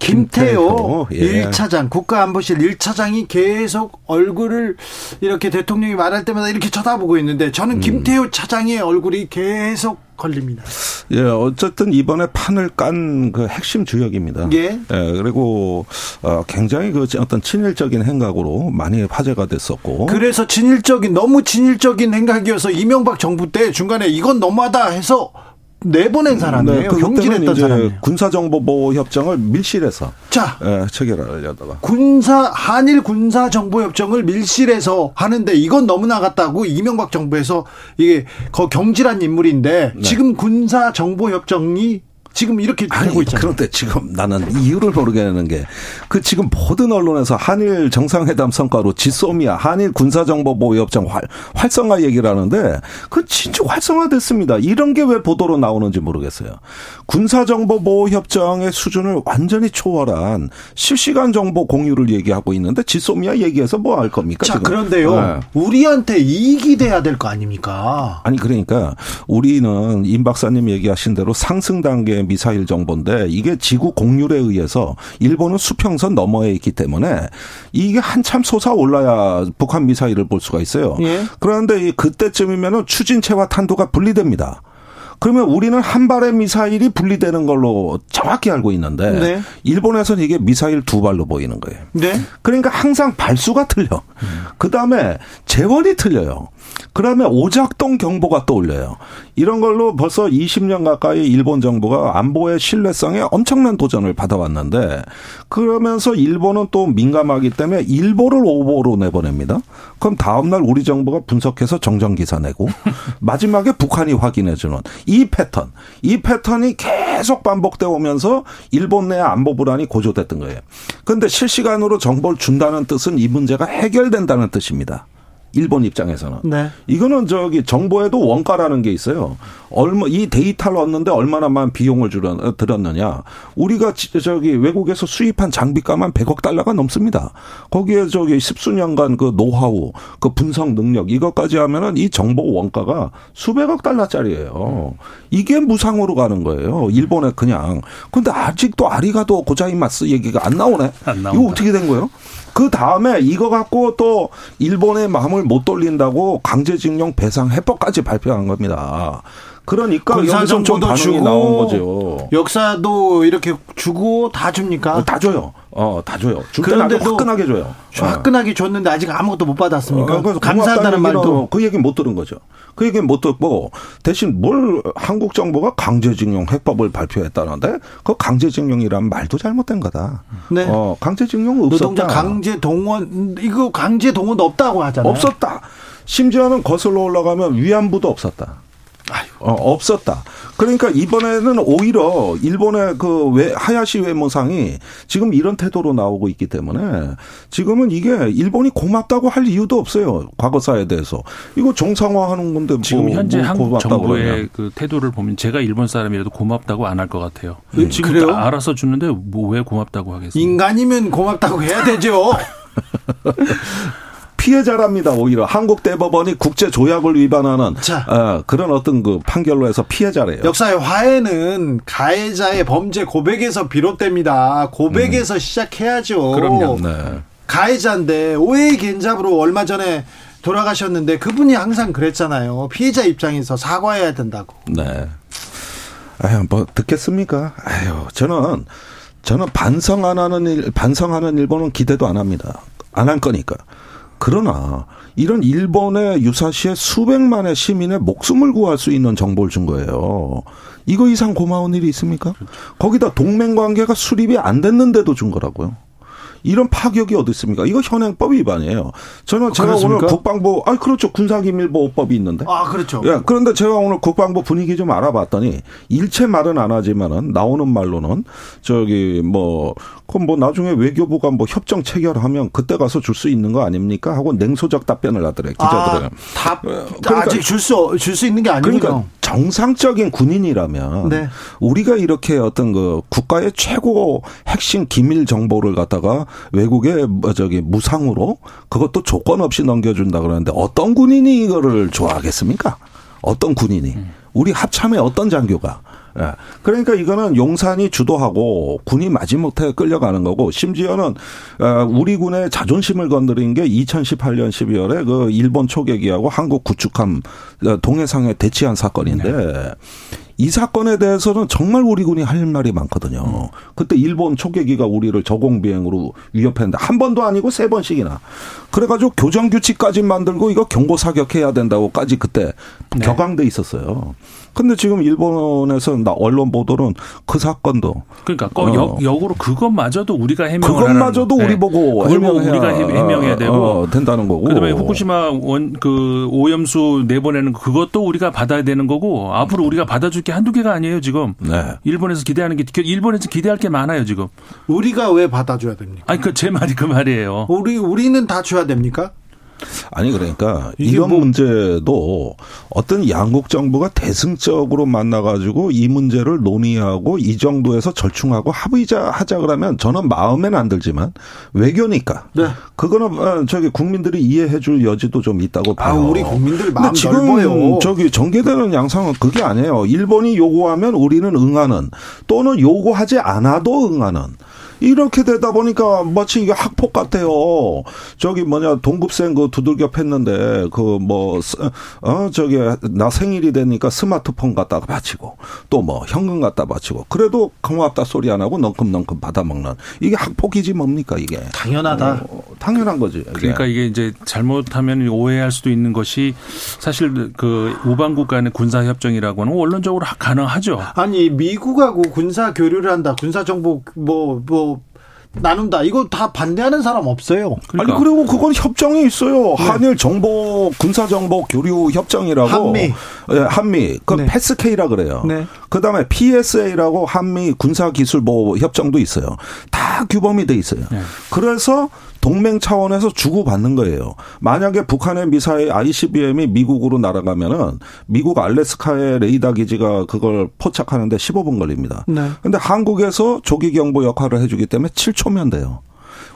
김태호, 예. 1차장, 국가안보실 1차장이 계속 얼굴을 이렇게 대통령이 말할 때마다 이렇게 쳐다보고 있는데 저는 음. 김태호 차장의 얼굴이 계속 걸립니다. 예, 어쨌든 이번에 판을 깐 그 핵심 주역입니다. 예. 예 그리고 어, 굉장히 그 어떤 친일적인 행각으로 많이 화제가 됐었고. 그래서 친일적인 너무 친일적인 행각이어서 이명박 정부 때 중간에 이건 너무하다 해서 내보낸 사람이에요. 네, 그 경질했던 사람이에요. 군사정보보호 협정을 밀실에서 자 예, 체결하려다가 군사 한일 군사 정보 협정을 밀실에서 하는데 이건 너무 나갔다고 이명박 정부에서 이게 거 경질한 인물인데 네. 지금 군사 정보 협정이 지금 이렇게 아니, 되고 있잖아요. 그런데 지금 나는 이유를 모르겠는 게 그 지금 모든 언론에서 한일 정상회담 성과로 지소미아 한일 군사정보보호협정 활, 활성화 얘기를 하는데 그 진짜 활성화됐습니다. 이런 게 왜 보도로 나오는지 모르겠어요. 군사정보보호협정의 수준을 완전히 초월한 실시간 정보 공유를 얘기하고 있는데 지소미아 얘기해서 뭐 할 겁니까? 자 지금? 그런데요. 네. 우리한테 이익이 돼야 될 거 아닙니까? 아니 그러니까 우리는 임 박사님 얘기하신 대로 상승 단계 미사일 정보인데 이게 지구 공률에 의해서 일본은 수평선 너머에 있기 때문에 이게 한참 솟아 올라야 북한 미사일을 볼 수가 있어요. 예. 그런데 그때쯤이면은 추진체와 탄도가 분리됩니다. 그러면 우리는 한 발의 미사일이 분리되는 걸로 정확히 알고 있는데 네. 일본에서는 이게 미사일 두 발로 보이는 거예요. 네. 그러니까 항상 발수가 틀려. 음. 그 다음에 재원이 틀려요. 그다음에 오작동 경보가 떠올려요. 이런 걸로 벌써 20년 가까이 일본 정부가 안보의 신뢰성에 엄청난 도전을 받아왔는데 그러면서 일본은 또 민감하기 때문에 일보를 오보로 내보냅니다. 그럼 다음날 우리 정부가 분석해서 정정기사 내고 마지막에 북한이 확인해주는 이 패턴, 이 패턴이 계속 반복돼 오면서 일본 내 안보 불안이 고조됐던 거예요. 그런데 실시간으로 정보를 준다는 뜻은 이 문제가 해결된다는 뜻입니다. 일본 입장에서는. 네. 이거는 저기 정보에도 원가라는 게 있어요. 얼마 이 데이터를 얻는데 얼마나만 비용을 줄여, 들었느냐. 우리가 저기 외국에서 수입한 장비값만 100억 달러가 넘습니다. 거기에 저기 십수년간 그 노하우, 그 분석 능력 이것까지 하면은 이 정보 원가가 수백억 달러짜리예요. 이게 무상으로 가는 거예요. 일본에 그냥. 근데 아직도 아리가도 고자이마스 얘기가 안 나오네. 안 이거 어떻게 된 거예요? 그 다음에 이거 갖고 또 일본의 마음을 못 돌린다고 강제징용 배상 해법까지 발표한 겁니다. 그러니까 군사 정보도 반응이 주고 나온 거죠. 역사도 이렇게 주고 다 줍니까? 다 줘요. 어, 다 줘요. 그런데도 화끈하게 줘요. 화끈하게 줬는데 아직 아무것도 못 받았습니까? 어, 감사하다는 말도 그 얘기는 못 들은 거죠. 그 얘기는 못 듣고 대신 뭘 한국 정부가 강제징용 해법을 발표했다는데 그 강제징용이란 말도 잘못된 거다. 네. 어, 강제징용 없었다. 노동자 강제 동원 이거 강제 동원 없다고 하잖아요. 없었다. 심지어는 거슬러 올라가면 위안부도 없었다. 어, 없었다. 그러니까 이번에는 오히려 일본의 그 외, 하야시 외무상이 지금 이런 태도로 나오고 있기 때문에 지금은 이게 일본이 고맙다고 할 이유도 없어요. 과거사에 대해서. 이거 정상화하는 건데 뭐, 지금 현재 뭐 한국 정부의 그러냐. 그 태도를 보면 제가 일본 사람이라도 고맙다고 안 할 것 같아요. 음. 지금 그래요? 다 알아서 주는데 뭐 왜 고맙다고 하겠습니까? 인간이면 고맙다고 해야 되죠. 피해자랍니다. 오히려 한국 대법원이 국제 조약을 위반하는 자. 어, 그런 어떤 그 판결로 해서 피해자래요. 역사의 화해는 가해자의 범죄 고백에서 비롯됩니다. 고백에서 시작해야죠. 그럼요. 네. 가해자인데 오해의 겐잡으로 얼마 전에 돌아가셨는데 그분이 항상 그랬잖아요. 피해자 입장에서 사과해야 된다고. 네. 아유, 뭐 듣겠습니까? 아유, 저는 저는 반성 안 하는 일, 반성하는 일본은 기대도 안 합니다. 안 할 거니까. 그러나 이런 일본의 유사시에 수백만의 시민의 목숨을 구할 수 있는 정보를 준 거예요. 이거 이상 고마운 일이 있습니까? 거기다 동맹 관계가 수립이 안 됐는데도 준 거라고요. 이런 파격이 어디 있습니까? 이거 현행법 위반이에요. 저는 제가 그렇습니까? 오늘 국방부, 아 그렇죠 군사기밀보호법이 있는데. 아 그렇죠. 예, 그런데 제가 오늘 국방부 분위기 좀 알아봤더니 일체 말은 안 하지만은 나오는 말로는 저기 뭐 그럼 뭐 나중에 외교부가 뭐 협정 체결하면 그때 가서 줄 수 있는 거 아닙니까? 하고 냉소적 답변을 하더래 기자들은. 아, 답 그러니까- 아직 줄 수 줄 수 있는 게 아니군요. 그러니까 정상적인 군인이라면 네. 우리가 이렇게 어떤 그 국가의 최고 핵심 기밀 정보를 갖다가 외국에 뭐 저기 무상으로 그것도 조건 없이 넘겨준다 그러는데 어떤 군인이 이거를 좋아하겠습니까? 어떤 군인이 우리 합참의 어떤 장교가 예. 그러니까 이거는 용산이 주도하고 군이 마지못해 끌려가는 거고 심지어는 어, 우리 군의 자존심을 건드린 게 2018년 12월에 그 일본 초계기하고 한국 구축함 어, 동해상에 대치한 사건인데 이 사건에 대해서는 정말 우리 군이 할 말이 많거든요. 그때 일본 초계기가 우리를 저공 비행으로 위협했는데 한 번도 아니고 세 번씩이나. 그래가지고 교정 규칙까지 만들고 이거 경고 사격해야 된다고까지 그때 격앙돼 있었어요. 근데 지금 일본에서 나 언론 보도는 그 사건도 그러니까 거- 어. 역, 역으로 그것마저도 우리가 해명을 그것마저도 하라는 거. 우리 보고 그걸 보고 해명해야, 우리가 해- 해명해야 되고 어, 된다는 거고. 그다음에 후쿠시마 원 그 오염수 내보내는 거 그것도 우리가 받아야 되는 거고 앞으로 우리가 받아줄 게 한두 개가 아니에요 지금. 네. 일본에서 기대하는 게 일본에서 기대할 게 많아요 지금. 우리가 왜 받아줘야 됩니까? 아니 그 제 말이 그 말이에요. 우리 우리는 다 줘야 됩니까? 아니 그러니까 이런 뭐- 문제도 어떤 양국 정부가 대승적으로 만나가지고 이 문제를 논의하고 이 정도에서 절충하고 합의자 하자 그러면 저는 마음에는 안 들지만 외교니까 네. 그거는 어, 저기 국민들이 이해해줄 여지도 좀 있다고 아, 봐요. 우리 국민들 근데 마음 지금 넓어요. 저기 전개되는 양상은 그게 아니에요. 일본이 요구하면 우리는 응하는 또는 요구하지 않아도 응하는. 이렇게 되다 보니까 마치 이게 학폭 같아요. 저기 뭐냐 동급생 그 두들겨 팼는데 그 뭐 어 저기 나 생일이 되니까 스마트폰 갖다가 바치고 또 뭐 현금 갖다 바치고 그래도 고맙다 소리 안 하고 넝큼넝큼 받아 먹는 이게 학폭이지 뭡니까 이게 당연하다. 어, 당연한 거지. 이게. 그러니까 이게 이제 잘못하면 오해할 수도 있는 것이 사실 그 우방국 간의 군사 협정이라고 하는 건 원론적으로 가능하죠. 아니 미국하고 군사 교류를 한다. 군사 정보 뭐뭐 나눈다. 이거 다 반대하는 사람 없어요. 그러니까. 아니 그리고 그건 협정이 있어요. 한일 정보 군사 정보 교류 협정이라고 한미. 예, 한미 그 네. 패스케이라 그래요. 네. 그다음에 PSA라고 한미 군사 기술 보호 협정도 있어요. 다 규범이 돼 있어요. 네. 그래서 동맹 차원에서 주고받는 거예요. 만약에 북한의 미사일 ICBM이 미국으로 날아가면은 미국 알래스카의 레이더 기지가 그걸 포착하는데 15분 걸립니다. 네. 근데 한국에서 조기 경보 역할을 해주기 때문에 7초면 돼요.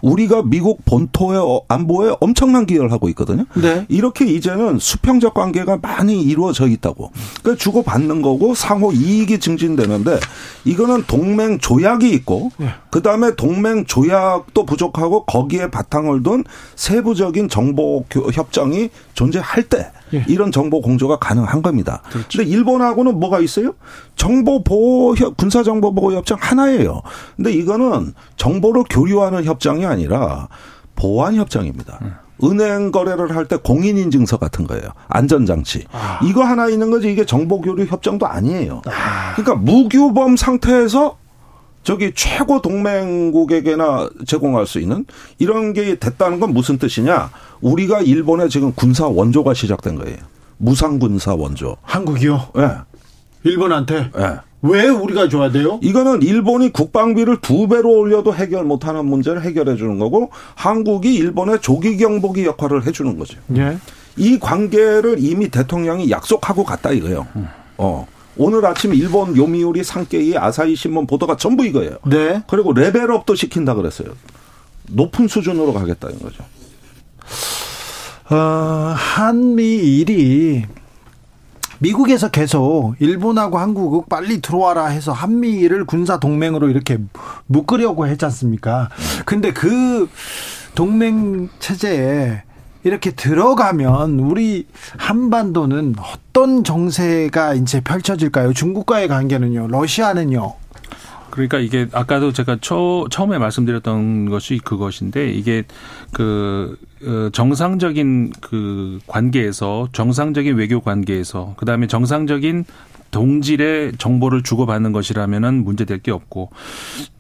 우리가 미국 본토의 어, 안보에 엄청난 기여를 하고 있거든요. 네. 이렇게 이제는 수평적 관계가 많이 이루어져 있다고. 그러니까 주고 받는 거고 상호 이익이 증진되는데 이거는 동맹 조약이 있고 그다음에 동맹 조약도 부족하고 거기에 바탕을 둔 세부적인 정보 교- 협정이 존재할 때 예. 이런 정보 공조가 가능한 겁니다. 그런데 일본하고는 뭐가 있어요? 정보 보호 협 군사 정보 보호 협정 하나예요. 근데 이거는 정보를 교류하는 협정이 아니라 보안 협정입니다. 은행 거래를 할 때 공인 인증서 같은 거예요. 안전 장치. 이거 하나 있는 거지 이게 정보 교류 협정도 아니에요. 그러니까 무규범 상태에서 저기 최고 동맹국에게나 제공할 수 있는 이런 게 됐다는 건 무슨 뜻이냐? 우리가 일본에 지금 군사 원조가 시작된 거예요. 무상 군사 원조. 한국이요? 예. 일본한테 예. 왜 우리가 줘야 돼요? 이거는 일본이 국방비를 두 배로 올려도 해결 못하는 문제를 해결해 주는 거고 한국이 일본의 조기 경보기 역할을 해주는 거죠. 예. 이 관계를 이미 대통령이 약속하고 갔다 이거예요. 어. 오늘 아침 일본 요미우리 상케이 아사히 신문 보도가 전부 이거예요. 네. 그리고 레벨업도 시킨다 그랬어요. 높은 수준으로 가겠다는 거죠. 어, 한미일이 미국에서 계속 일본하고 한국을 빨리 들어와라 해서 한미일을 군사 동맹으로 이렇게 묶으려고 했지 않습니까? 근데 그 동맹 체제에 이렇게 들어가면 우리 한반도는 어떤 정세가 이제 펼쳐질까요? 중국과의 관계는요, 러시아는요. 그러니까 이게 아까도 제가 처, 처음에 말씀드렸던 것이 그것인데 이게 그 어, 정상적인 그 관계에서 정상적인 외교 관계에서 그다음에 정상적인 동질의 정보를 주고받는 것이라면은 문제될 게 없고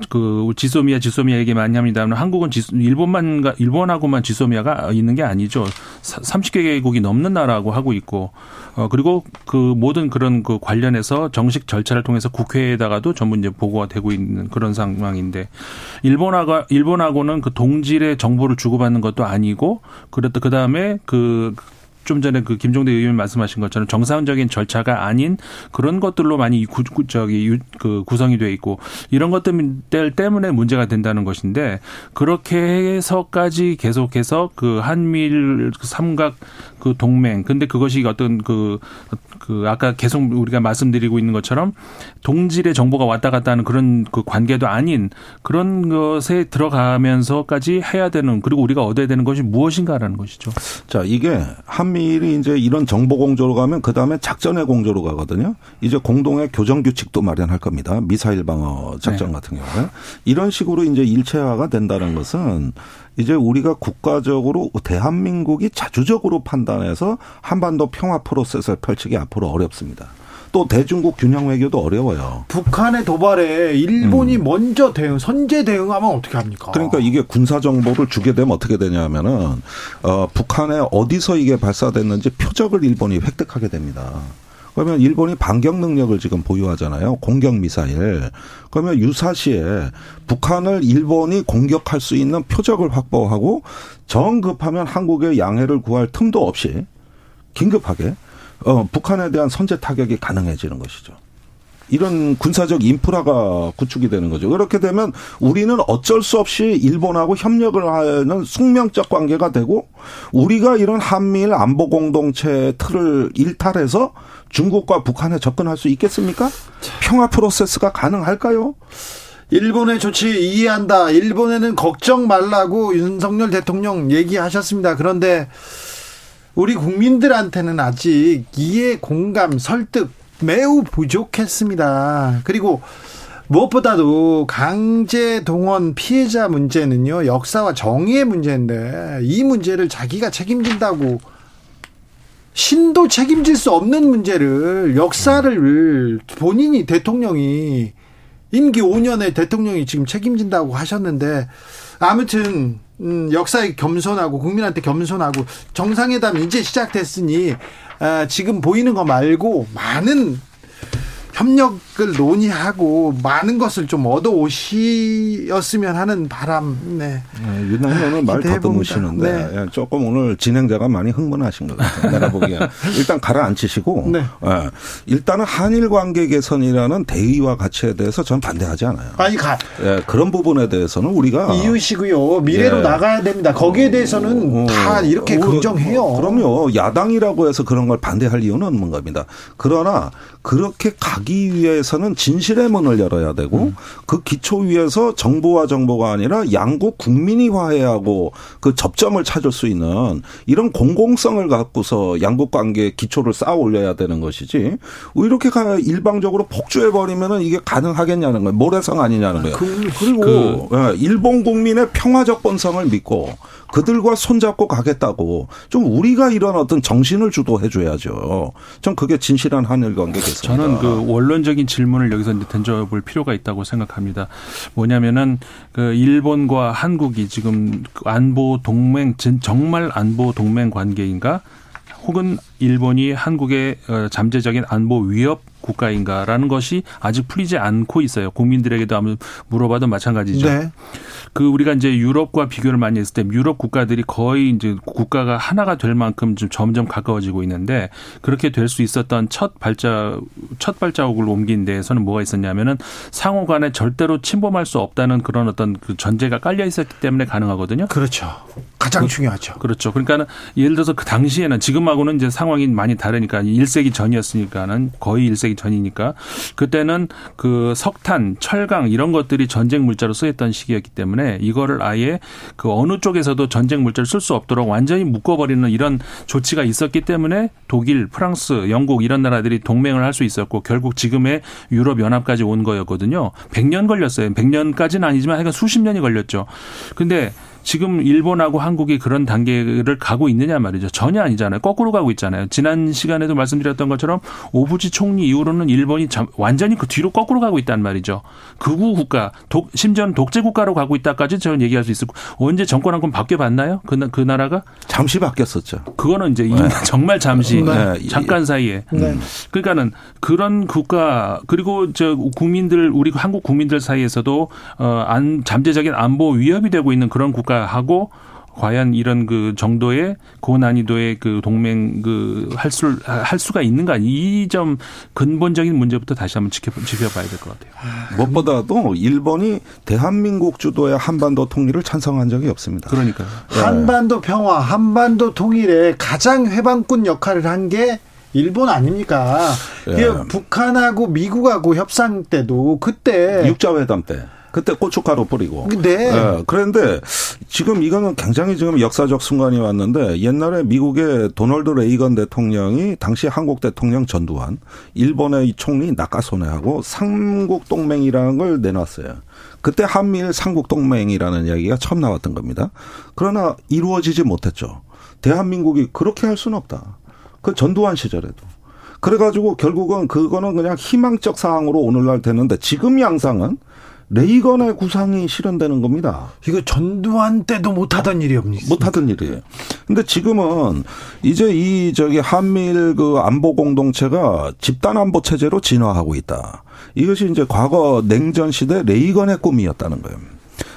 그 지소미아 지소미아 얘기 많이 합니다만 한국은 지소, 일본만 일본하고만 지소미아가 있는 게 아니죠. 30개국이 넘는 나라하고 하고 있고 어 그리고 그 모든 그런 그 관련해서 정식 절차를 통해서 국회에다가도 전부 이제 보고가 되고 있는 그런 상황인데 일본하고 일본하고는 그 동질의 정보를 주고받는 것도 아니고 그랬다 그다음에 그 좀 전에 그 김종대 의원님 말씀하신 것처럼 정상적인 절차가 아닌 그런 것들로 많이 구, 구, 저기 유, 그 구성이 돼 있고 이런 것들 때문에 문제가 된다는 것인데 그렇게 해서까지 계속해서 그 한미일 삼각 그 동맹 근데 그것이 어떤 그, 그 아까 계속 우리가 말씀드리고 있는 것처럼 동질의 정보가 왔다 갔다 하는 그런 그 관계도 아닌 그런 것에 들어가면서까지 해야 되는 그리고 우리가 얻어야 되는 것이 무엇인가라는 것이죠. 자, 이게 한미일이 이제 이런 정보 공조로 가면 그 다음에 작전의 공조로 가거든요. 이제 공동의 교정 규칙도 마련할 겁니다. 미사일 방어 작전 네. 같은 경우에 이런 식으로 이제 일체화가 된다는 것은 이제 우리가 국가적으로 대한민국이 자주적으로 판단해서 한반도 평화 프로세스를 펼치기 앞으로 어렵습니다. 또 대중국 균형 외교도 어려워요. 북한의 도발에 일본이 먼저 대응, 선제 대응하면 어떻게 합니까? 그러니까 이게 군사 정보를 주게 되면 어떻게 되냐면은 어 북한에 어디서 이게 발사됐는지 표적을 일본이 획득하게 됩니다. 그러면 일본이 반격 능력을 지금 보유하잖아요. 공격 미사일. 그러면 유사시에 북한을 일본이 공격할 수 있는 표적을 확보하고 정급하면 한국의 양해를 구할 틈도 없이 긴급하게 어 북한에 대한 선제 타격이 가능해지는 것이죠. 이런 군사적 인프라가 구축이 되는 거죠. 그렇게 되면 우리는 어쩔 수 없이 일본하고 협력을 하는 숙명적 관계가 되고 우리가 이런 한미일 안보 공동체 틀을 일탈해서 중국과 북한에 접근할 수 있겠습니까? 평화 프로세스가 가능할까요? 일본의 조치 이해한다. 일본에는 걱정 말라고 윤석열 대통령 얘기하셨습니다. 그런데 우리 국민들한테는 아직 이해, 공감, 설득 매우 부족했습니다. 그리고 무엇보다도 강제 동원 피해자 문제는요, 역사와 정의의 문제인데, 이 문제를 자기가 책임진다고, 신도 책임질 수 없는 문제를, 역사를 본인이 대통령이, 임기 5년에 대통령이 지금 책임진다고 하셨는데, 아무튼, 음, 역사에 겸손하고, 국민한테 겸손하고, 정상회담 이제 시작됐으니, 아, 지금 보이는 거 말고, 많은 협력 을 논의하고 많은 것을 좀 얻어 오시었으면 하는 바람. 네. 네, 유나님 오늘 말 더듬으시는데. 네. 예, 조금 오늘 진행자가 많이 흥분하신 것 같아요. 내가 보기에 일단 가라앉히시고 네. 예, 일단은 한일 관계 개선이라는 대의와 가치에 대해서 저는 반대하지 않아요. 아니 가 예, 그런 부분에 대해서는 우리가 이유시고요. 미래로 예. 나가야 됩니다. 거기에 대해서는 어, 다 이렇게 어, 긍정해요. 어, 그럼요. 야당이라고 해서 그런 걸 반대할 이유는 없는 겁니다. 그러나 그렇게 가기 위해 서 위해서는 진실의 문을 열어야 되고 음. 그 기초 위에서 정부와 정부가 아니라 양국 국민이 화해하고 그 접점을 찾을 수 있는 이런 공공성을 갖고서 양국 관계 기초를 쌓아 올려야 되는 것이지 이렇게 일방적으로 폭주해 버리면은 이게 가능하겠냐는 거예요. 모래성 아니냐는 거예요. 그, 리고 그 예, 일본 국민의 평화적 본성을 믿고 그들과 손잡고 가겠다고 좀 우리가 이런 어떤 정신을 주도해 줘야죠. 좀 그게 진실한 한일 관계겠습니다. 저는 그 원론적인 질문을 여기서 이제 던져볼 필요가 있다고 생각합니다. 뭐냐면은 그 일본과 한국이 지금 안보 동맹 정말 안보 동맹 관계인가? 혹은 일본이 한국의 어, 잠재적인 안보 위협 국가인가라는 것이 아직 풀리지 않고 있어요. 국민들에게도 아무 물어봐도 마찬가지죠. 네. 그 우리가 이제 유럽과 비교를 많이 했을 때 유럽 국가들이 거의 이제 국가가 하나가 될 만큼 좀 점점 가까워지고 있는데 그렇게 될 수 있었던 첫 발자 첫 발자국을 옮긴 데에서는 뭐가 있었냐면은 상호 간에 절대로 침범할 수 없다는 그런 어떤 그 전제가 깔려 있었기 때문에 가능하거든요. 그렇죠. 가장 그, 중요하죠. 그렇죠. 그러니까는 예를 들어서 그 당시에는 지금하고는 이제 상황이 많이 다르니까 1세기 전이었으니까는 거의 1세기 전이니까 그때는 그 석탄, 철강 이런 것들이 전쟁 물자로 쓰였던 시기였기 때문에 이거를 아예 그 어느 쪽에서도 전쟁 물자를 쓸 수 없도록 완전히 묶어버리는 이런 조치가 있었기 때문에 독일, 프랑스, 영국 이런 나라들이 동맹을 할 수 있었고 결국 지금의 유럽 연합까지 온 거였거든요. 100년 걸렸어요. 100년까지는 아니지만 하여간 수십 년이 걸렸죠. 근데 지금 일본하고 한국이 그런 단계를 가고 있느냐 말이죠. 전혀 아니잖아요. 거꾸로 가고 있잖아요. 지난 시간에도 말씀드렸던 것처럼 오부지 총리 이후로는 일본이 완전히 그 뒤로 거꾸로 가고 있단 말이죠. 극우 국가, 독, 심지어는 독재 국가로 가고 있다까지 저는 얘기할 수 있을 고 언제 정권 한 번 바뀌어 봤나요? 그, 그 나라가? 잠시 바뀌었었죠. 그거는 이제 네. 정말 잠시 네. 잠깐 사이에. 네. 그러니까는 그런 국가 그리고 저 국민들 우리 한국 국민들 사이에서도 어 안 잠재적인 안보 위협이 되고 있는 그런 국가 평가하고 과연 이런 그 정도의 고난이도의 그 동맹 그 할 수, 할 수가 있는가 이 점 근본적인 문제부터 다시 한번 지켜, 지켜봐야 될 것 같아요. 무엇보다도 일본이 대한민국 주도의 한반도 통일을 찬성한 적이 없습니다. 그러니까 한반도 평화, 한반도 통일에 가장 회방꾼 역할을 한 게 일본 아닙니까? 예. 북한하고 미국하고 협상 때도 그때 육자회담 때 그때 고춧가루 뿌리고. 네. 네. 그런데 지금 이거는 굉장히 지금 역사적 순간이 왔는데 옛날에 미국의 도널드 레이건 대통령이 당시 한국 대통령 전두환, 일본의 총리 나카소네하고 삼국 동맹이라는 걸 내놨어요. 그때 한미일 삼국 동맹이라는 이야기가 처음 나왔던 겁니다. 그러나 이루어지지 못했죠. 대한민국이 그렇게 할 수는 없다. 그 전두환 시절에도. 그래가지고 결국은 그거는 그냥 희망적 사항으로 오늘날 되는데 지금 양상은 레이건의 구상이 실현되는 겁니다. 이거 전두환 때도 못하던 일이옵니다. 못하던 일이에요. 근데 지금은 이제 이 저기 한미일 그 안보 공동체가 집단 안보 체제로 진화하고 있다. 이것이 이제 과거 냉전 시대 레이건의 꿈이었다는 거예요.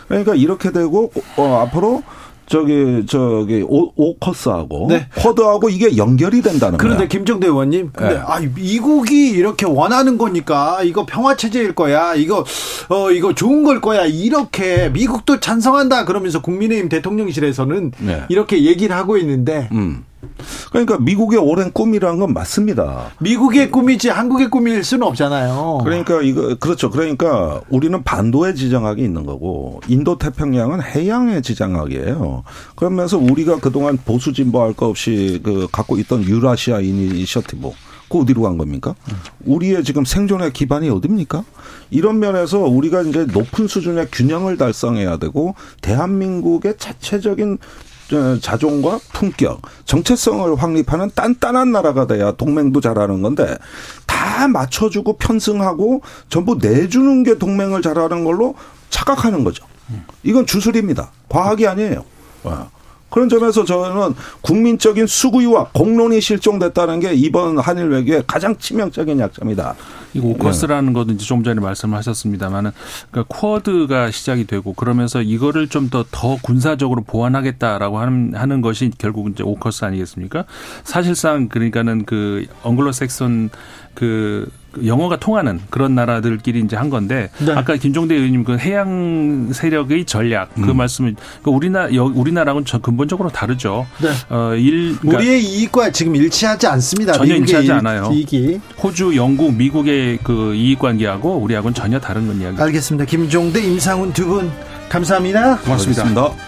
그러니까 이렇게 되고 어 앞으로 저기 저기 오, 오커스하고 네. 쿼드하고 이게 연결이 된다는 그런데 거야. 김정대 의원님, 근데 네. 아 미국이 이렇게 원하는 거니까 이거 평화 체제일 거야. 이거 어 이거 좋은 걸 거야. 이렇게 미국도 찬성한다 그러면서 국민의힘 대통령실에서는 네. 이렇게 얘기를 하고 있는데 음. 그러니까 미국의 오랜 꿈이라는 건 맞습니다. 미국의 꿈이지 한국의 꿈일 수는 없잖아요. 그러니까 이거 그렇죠. 그러니까 우리는 반도의 지정학이 있는 거고 인도 태평양은 해양의 지정학이에요. 그러면서 우리가 그동안 보수 진보할 거 없이 그 갖고 있던 유라시아 이니셔티브 그 어디로 간 겁니까? 우리의 지금 생존의 기반이 어딥니까? 이런 면에서 우리가 이제 높은 수준의 균형을 달성해야 되고 대한민국의 자체적인 자존과 품격, 정체성을 확립하는 단단한 나라가 돼야 동맹도 잘하는 건데 다 맞춰주고 편승하고 전부 내주는 게 동맹을 잘하는 걸로 착각하는 거죠. 이건 주술입니다. 과학이 아니에요. 그런 점에서 저는 국민적인 수구와 공론이 실종됐다는 게 이번 한일 외교의 가장 치명적인 약점이다. 이 오커스라는 네. 것도 이제 좀 전에 말씀하셨습니다만은 그러니까 쿼드가 시작이 되고 그러면서 이거를 좀 더더 군사적으로 보완하겠다라고 하는 하는 것이 결국 이제 오커스 아니겠습니까? 사실상 그러니까는 그 엉글로색슨 그 영어가 통하는 그런 나라들끼리 이제 한 건데 네. 아까 김종대 의원님 그 해양 세력의 전략 그 음. 말씀을 그 우리나라 여- 우리나라하고는 전 근본적으로 다르죠. 네. 어, 일 그러니까 우리의 이익과 지금 일치하지 않습니다. 전혀 일치하지 일- 않아요. 이익이. 호주, 영국, 미국의 그 이익 관계하고 우리하고는 전혀 다른 이야기. 알겠습니다. 김종대, 임상훈 두 분 감사합니다. 고맙습니다. 알겠습니다.